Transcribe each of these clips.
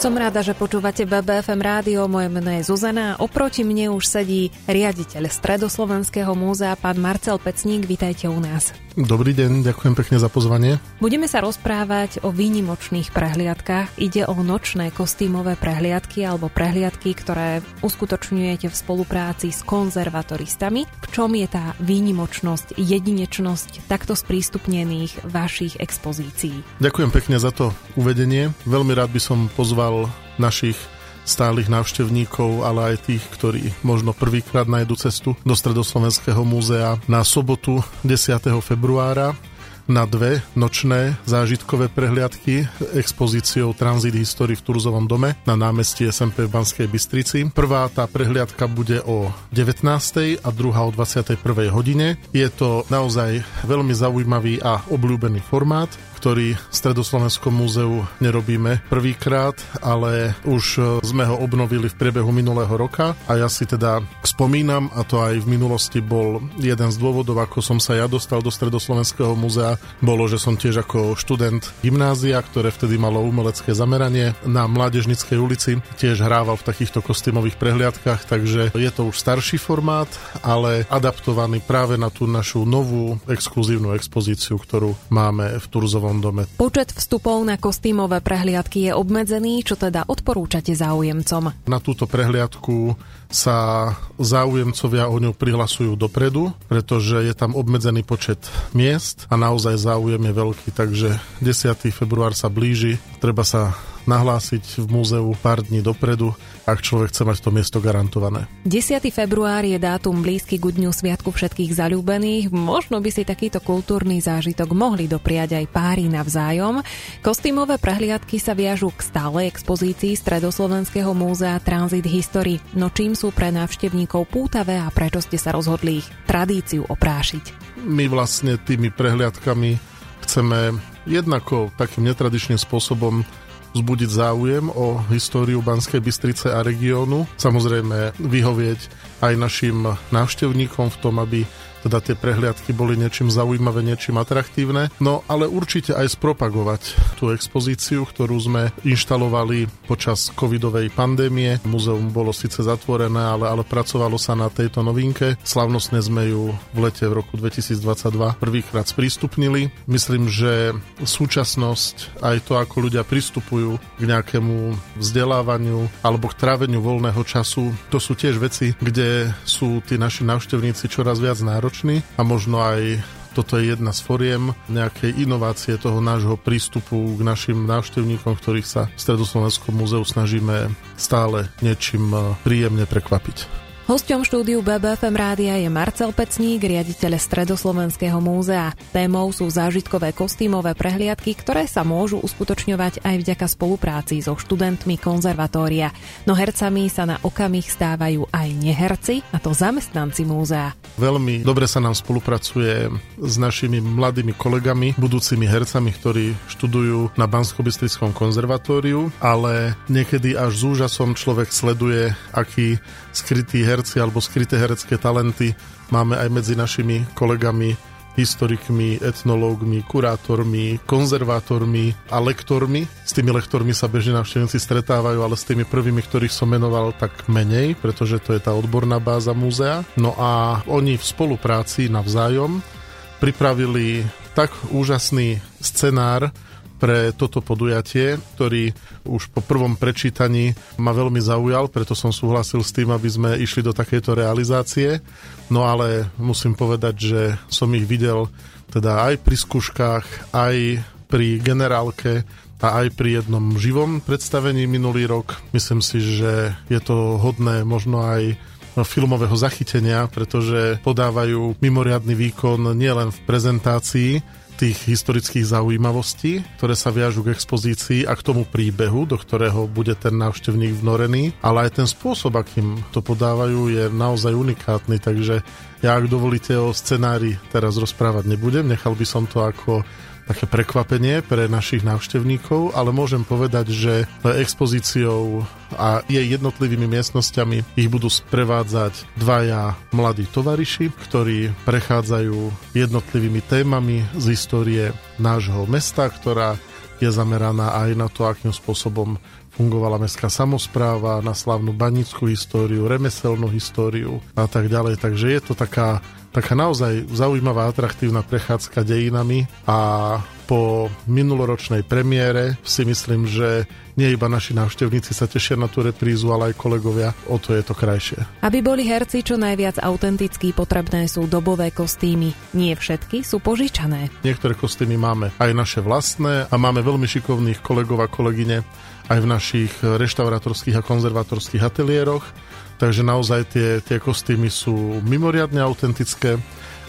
Som rada, že počúvate BBFM rádio, moje meno je Zuzana a oproti mne už sedí riaditeľ Stredoslovenského múzea, pán Marcel Pecník, vítajte u nás. Dobrý deň, ďakujem pekne za pozvanie. Budeme sa rozprávať o výnimočných prehliadkách. Ide o nočné kostýmové prehliadky alebo prehliadky, ktoré uskutočňujete v spolupráci s konzervatoristami. V čom je tá výnimočnosť, jedinečnosť takto sprístupnených vašich expozícií? Ďakujem pekne za to uvedenie. Veľmi rád by som pozval pozval našich stálych návštevníkov, ale aj tých, ktorí možno prvýkrát najdu cestu do Stredoslovenského múzea na sobotu 10. februára na dve nočné zážitkové prehliadky expozíciou Transit History v Turzovom dome na námestí SMP v Banskej Bystrici. Prvá tá prehliadka bude o 19. a druhá o 21. hodine. Je to naozaj veľmi zaujímavý a obľúbený formát ktorý v Stredoslovenskom múzeu nerobíme prvýkrát, ale už e, sme ho obnovili v priebehu minulého roka. A ja si teda spomínam, a to aj v minulosti bol jeden z dôvodov, ako som sa ja dostal do Stredoslovenského múzea, bolo, že som tiež ako študent gymnázia, ktoré vtedy malo umelecké zameranie na Mládežnickej ulici, tiež hrával v takýchto kostýmových prehliadkach, takže je to už starší formát, ale adaptovaný práve na tú našu novú exkluzívnu expozíciu, ktorú máme v Turzovom Bielom dome. Počet vstupov na kostýmové prehliadky je obmedzený, čo teda odporúčate záujemcom? Na túto prehliadku sa záujemcovia o ňu prihlasujú dopredu, pretože je tam obmedzený počet miest a naozaj záujem je veľký, takže 10. február sa blíži, treba sa nahlásiť v múzeu pár dní dopredu, ak človek chce mať to miesto garantované. 10. február je dátum blízky k dňu Sviatku všetkých zalúbených. Možno by si takýto kultúrny zážitok mohli dopriať aj páry navzájom. Kostýmové prehliadky sa viažú k stálej expozícii Stredoslovenského múzea Transit History. No čím sú pre návštevníkov pútavé a prečo ste sa rozhodli ich tradíciu oprášiť? My vlastne tými prehliadkami chceme jednako takým netradičným spôsobom vzbudiť záujem o históriu Banskej Bystrice a regiónu. Samozrejme vyhovieť aj našim návštevníkom v tom, aby teda tie prehliadky boli niečím zaujímavé, niečím atraktívne. No ale určite aj spropagovať tú expozíciu, ktorú sme inštalovali počas covidovej pandémie. Muzeum bolo síce zatvorené, ale, ale pracovalo sa na tejto novinke. Slavnostne sme ju v lete v roku 2022 prvýkrát sprístupnili. Myslím, že súčasnosť, aj to, ako ľudia pristupujú k nejakému vzdelávaniu alebo k tráveniu voľného času, to sú tiež veci, kde sú tí naši návštevníci čoraz viac nároční náročný a možno aj toto je jedna z foriem nejakej inovácie toho nášho prístupu k našim návštevníkom, ktorých sa v Stredoslovenskom múzeu snažíme stále niečím eh, príjemne prekvapiť. Hosťom štúdiu BBFM rádia je Marcel Pecník, riaditeľ Stredoslovenského múzea. Témou sú zážitkové kostýmové prehliadky, ktoré sa môžu uskutočňovať aj vďaka spolupráci so študentmi konzervatória. No hercami sa na okamih stávajú aj neherci, a to zamestnanci múzea. Veľmi dobre sa nám spolupracuje s našimi mladými kolegami, budúcimi hercami, ktorí študujú na bansko konzervatóriu, ale niekedy až s úžasom človek sleduje, aký skrytý her herci alebo skryté herecké talenty máme aj medzi našimi kolegami historikmi, etnológmi, kurátormi, konzervátormi a lektormi. S tými lektormi sa bežne návštevníci stretávajú, ale s tými prvými, ktorých som menoval, tak menej, pretože to je tá odborná báza múzea. No a oni v spolupráci navzájom pripravili tak úžasný scenár, pre toto podujatie, ktorý už po prvom prečítaní ma veľmi zaujal, preto som súhlasil s tým, aby sme išli do takejto realizácie. No ale musím povedať, že som ich videl teda aj pri skúškach, aj pri generálke a aj pri jednom živom predstavení minulý rok. Myslím si, že je to hodné možno aj filmového zachytenia, pretože podávajú mimoriadný výkon nielen v prezentácii, tých historických zaujímavostí, ktoré sa viažú k expozícii a k tomu príbehu, do ktorého bude ten návštevník vnorený, ale aj ten spôsob, akým to podávajú, je naozaj unikátny, takže ja, ak dovolíte, o scenári teraz rozprávať nebudem, nechal by som to ako také prekvapenie pre našich návštevníkov, ale môžem povedať, že expozíciou a jej jednotlivými miestnosťami ich budú sprevádzať dvaja mladí tovariši, ktorí prechádzajú jednotlivými témami z histórie nášho mesta, ktorá je zameraná aj na to, akým spôsobom fungovala mestská samozpráva, na slavnú banickú históriu, remeselnú históriu a tak ďalej. Takže je to taká taká naozaj zaujímavá, atraktívna prechádzka dejinami a po minuloročnej premiére si myslím, že nie iba naši návštevníci sa tešia na tú reprízu, ale aj kolegovia, o to je to krajšie. Aby boli herci čo najviac autentickí, potrebné sú dobové kostýmy. Nie všetky sú požičané. Niektoré kostýmy máme aj naše vlastné a máme veľmi šikovných kolegov a kolegyne aj v našich reštaurátorských a konzervatorských ateliéroch. Takže naozaj tie, tie kostýmy sú mimoriadne autentické.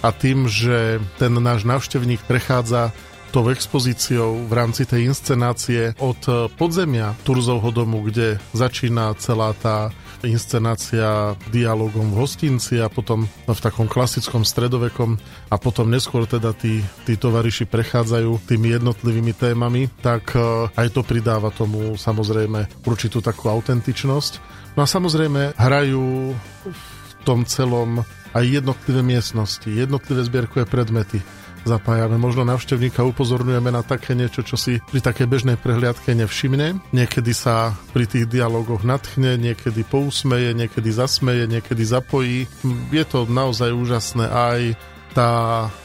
A tým, že ten náš návštevník prechádza tou expozíciou v rámci tej inscenácie od podzemia Turzovho domu, kde začína celá tá inscenácia dialogom v hostinci a potom v takom klasickom stredovekom a potom neskôr teda tí, tí tovariši prechádzajú tými jednotlivými témami, tak eh, aj to pridáva tomu samozrejme určitú takú autentičnosť. No a samozrejme hrajú v tom celom aj jednotlivé miestnosti, jednotlivé zbierkové predmety zapájame. Možno návštevníka upozorňujeme na také niečo, čo si pri takej bežnej prehliadke nevšimne. Niekedy sa pri tých dialogoch natchne, niekedy pousmeje, niekedy zasmeje, niekedy zapojí. Je to naozaj úžasné aj tá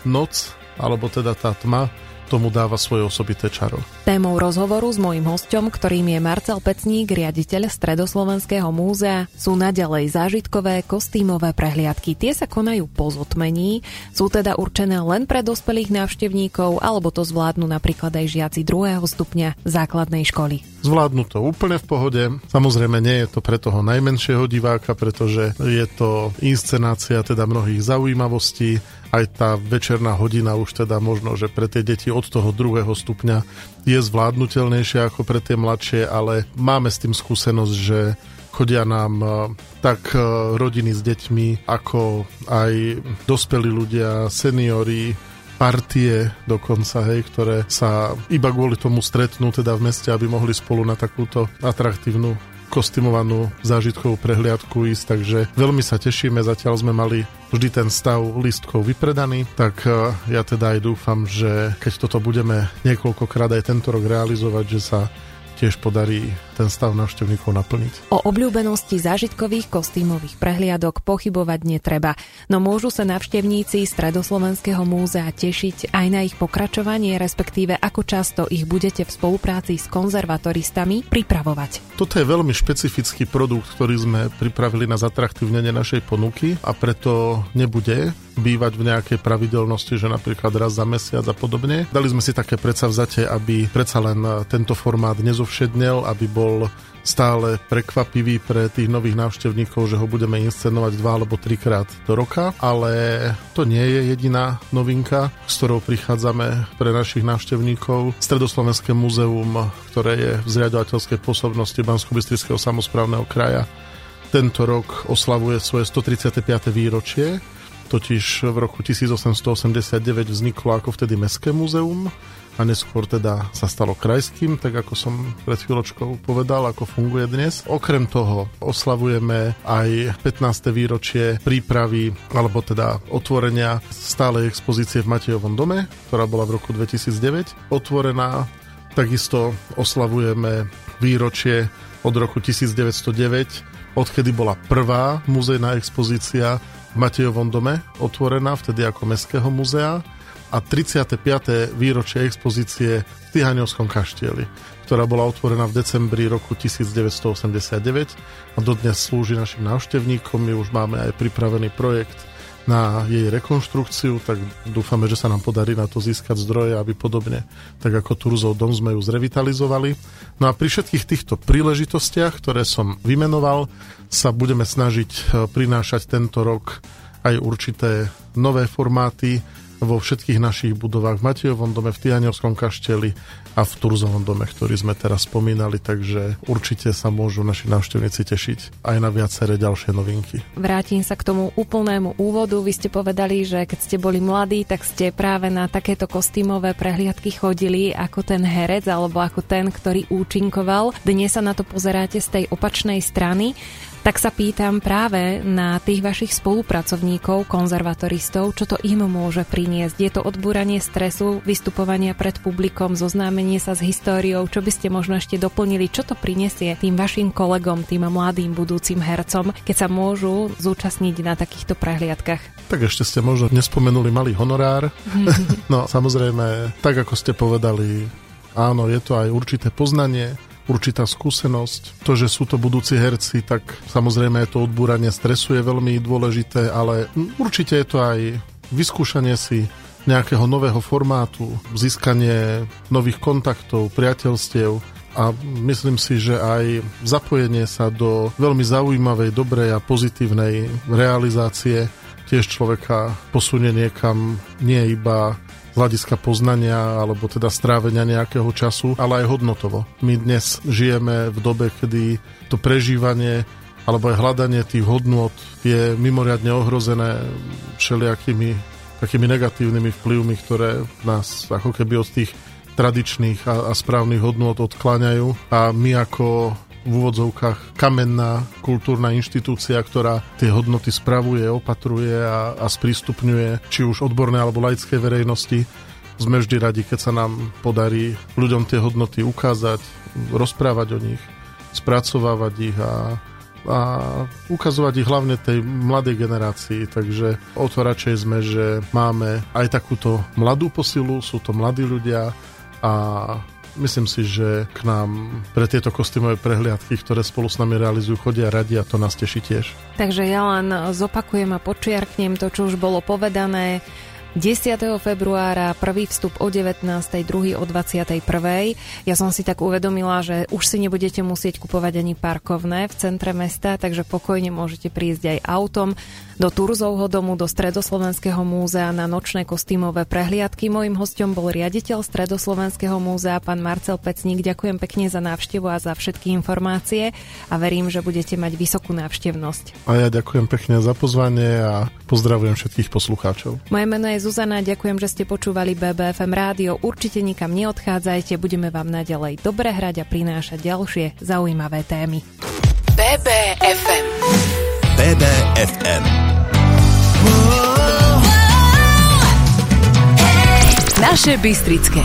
noc, alebo teda tá tma, tomu dáva svoje osobité čaro. Témou rozhovoru s mojím hostom, ktorým je Marcel Pecník, riaditeľ Stredoslovenského múzea, sú naďalej zážitkové kostýmové prehliadky. Tie sa konajú po zotmení, sú teda určené len pre dospelých návštevníkov, alebo to zvládnu napríklad aj žiaci druhého stupňa základnej školy. Zvládnu to úplne v pohode. Samozrejme nie je to pre toho najmenšieho diváka, pretože je to inscenácia teda mnohých zaujímavostí aj tá večerná hodina už teda možno, že pre tie deti od toho druhého stupňa je zvládnutelnejšia ako pre tie mladšie, ale máme s tým skúsenosť, že chodia nám e, tak e, rodiny s deťmi, ako aj dospelí ľudia, seniori, partie dokonca, hej, ktoré sa iba kvôli tomu stretnú teda v meste, aby mohli spolu na takúto atraktívnu kostymovanú zážitkovú prehliadku ísť, takže veľmi sa tešíme, zatiaľ sme mali vždy ten stav listkov vypredaný, tak e, ja teda aj dúfam, že keď toto budeme niekoľkokrát aj tento rok realizovať, že sa tiež podarí ten stav návštevníkov naplniť. O obľúbenosti zážitkových kostýmových prehliadok pochybovať netreba, no môžu sa návštevníci Stredoslovenského múzea tešiť aj na ich pokračovanie, respektíve ako často ich budete v spolupráci s konzervatoristami pripravovať. Toto je veľmi špecifický produkt, ktorý sme pripravili na zatraktívnenie našej ponuky a preto nebude bývať v nejakej pravidelnosti, že napríklad raz za mesiac a podobne. Dali sme si také predsavzatie, aby predsa len tento formát nezovšednel, aby bol stále prekvapivý pre tých nových návštevníkov, že ho budeme inscenovať dva alebo trikrát do roka, ale to nie je jediná novinka, s ktorou prichádzame pre našich návštevníkov. Stredoslovenské múzeum, ktoré je v zriadovateľskej pôsobnosti bansko samozprávneho kraja, tento rok oslavuje svoje 135. výročie totiž v roku 1889 vzniklo ako vtedy Mestské múzeum a neskôr teda sa stalo krajským, tak ako som pred chvíľočkou povedal, ako funguje dnes. Okrem toho oslavujeme aj 15. výročie prípravy, alebo teda otvorenia stálej expozície v Matejovom dome, ktorá bola v roku 2009 otvorená. Takisto oslavujeme výročie od roku 1909, odkedy bola prvá muzejná expozícia Matejovom dome otvorená, vtedy ako Mestského muzea a 35. výročie expozície v Tihaňovskom kaštieli, ktorá bola otvorená v decembri roku 1989 a dodnes slúži našim návštevníkom. My už máme aj pripravený projekt na jej rekonštrukciu, tak dúfame, že sa nám podarí na to získať zdroje, aby podobne, tak ako Turzov dom sme ju zrevitalizovali. No a pri všetkých týchto príležitostiach, ktoré som vymenoval, sa budeme snažiť eh, prinášať tento rok aj určité nové formáty, vo všetkých našich budovách v Matejovom dome, v Tihaňovskom kašteli a v Turzovom dome, ktorý sme teraz spomínali, takže určite sa môžu naši návštevníci tešiť aj na viaceré ďalšie novinky. Vrátim sa k tomu úplnému úvodu. Vy ste povedali, že keď ste boli mladí, tak ste práve na takéto kostýmové prehliadky chodili ako ten herec alebo ako ten, ktorý účinkoval. Dnes sa na to pozeráte z tej opačnej strany tak sa pýtam práve na tých vašich spolupracovníkov, konzervatoristov, čo to im môže priniesť. Je to odbúranie stresu, vystupovania pred publikom, zoznámenie sa s históriou, čo by ste možno ešte doplnili, čo to prinesie tým vašim kolegom, tým mladým budúcim hercom, keď sa môžu zúčastniť na takýchto prehliadkach. Tak ešte ste možno nespomenuli malý honorár. no samozrejme, tak ako ste povedali, áno, je to aj určité poznanie, určitá skúsenosť. To, že sú to budúci herci, tak samozrejme to odbúranie stresu je veľmi dôležité, ale určite je to aj vyskúšanie si nejakého nového formátu, získanie nových kontaktov, priateľstiev a myslím si, že aj zapojenie sa do veľmi zaujímavej, dobrej a pozitívnej realizácie tiež človeka posunie niekam nie iba z hľadiska poznania alebo teda strávenia nejakého času, ale aj hodnotovo. My dnes žijeme v dobe, kedy to prežívanie alebo aj hľadanie tých hodnot je mimoriadne ohrozené všelijakými takými negatívnymi vplyvmi, ktoré nás ako keby od tých tradičných a, a správnych hodnot odkláňajú a my ako v úvodzovkách kamenná kultúrna inštitúcia, ktorá tie hodnoty spravuje, opatruje a, a sprístupňuje či už odborné alebo laické verejnosti. Sme vždy radi, keď sa nám podarí ľuďom tie hodnoty ukázať, rozprávať o nich, spracovávať ich a, a ukazovať ich hlavne tej mladej generácii. Takže o to radšej sme, že máme aj takúto mladú posilu, sú to mladí ľudia a Myslím si, že k nám pre tieto kostýmové prehliadky, ktoré spolu s nami realizujú, chodia radi a to nás teší tiež. Takže ja len zopakujem a počiarknem to, čo už bolo povedané. 10. februára prvý vstup o 19. druhý o 21. Ja som si tak uvedomila, že už si nebudete musieť kupovať ani parkovné v centre mesta, takže pokojne môžete prísť aj autom do Turzovho domu, do Stredoslovenského múzea na nočné kostýmové prehliadky. Mojím hostom bol riaditeľ Stredoslovenského múzea, pán Marcel Pecník. Ďakujem pekne za návštevu a za všetky informácie a verím, že budete mať vysokú návštevnosť. A ja ďakujem pekne za pozvanie a pozdravujem všetkých poslucháčov. Moje meno je Zuzana, ďakujem, že ste počúvali BBFM rádio. Určite nikam neodchádzajte, budeme vám naďalej dobre hrať a prinášať ďalšie zaujímavé témy. BBFM BBFM Naše Bystrické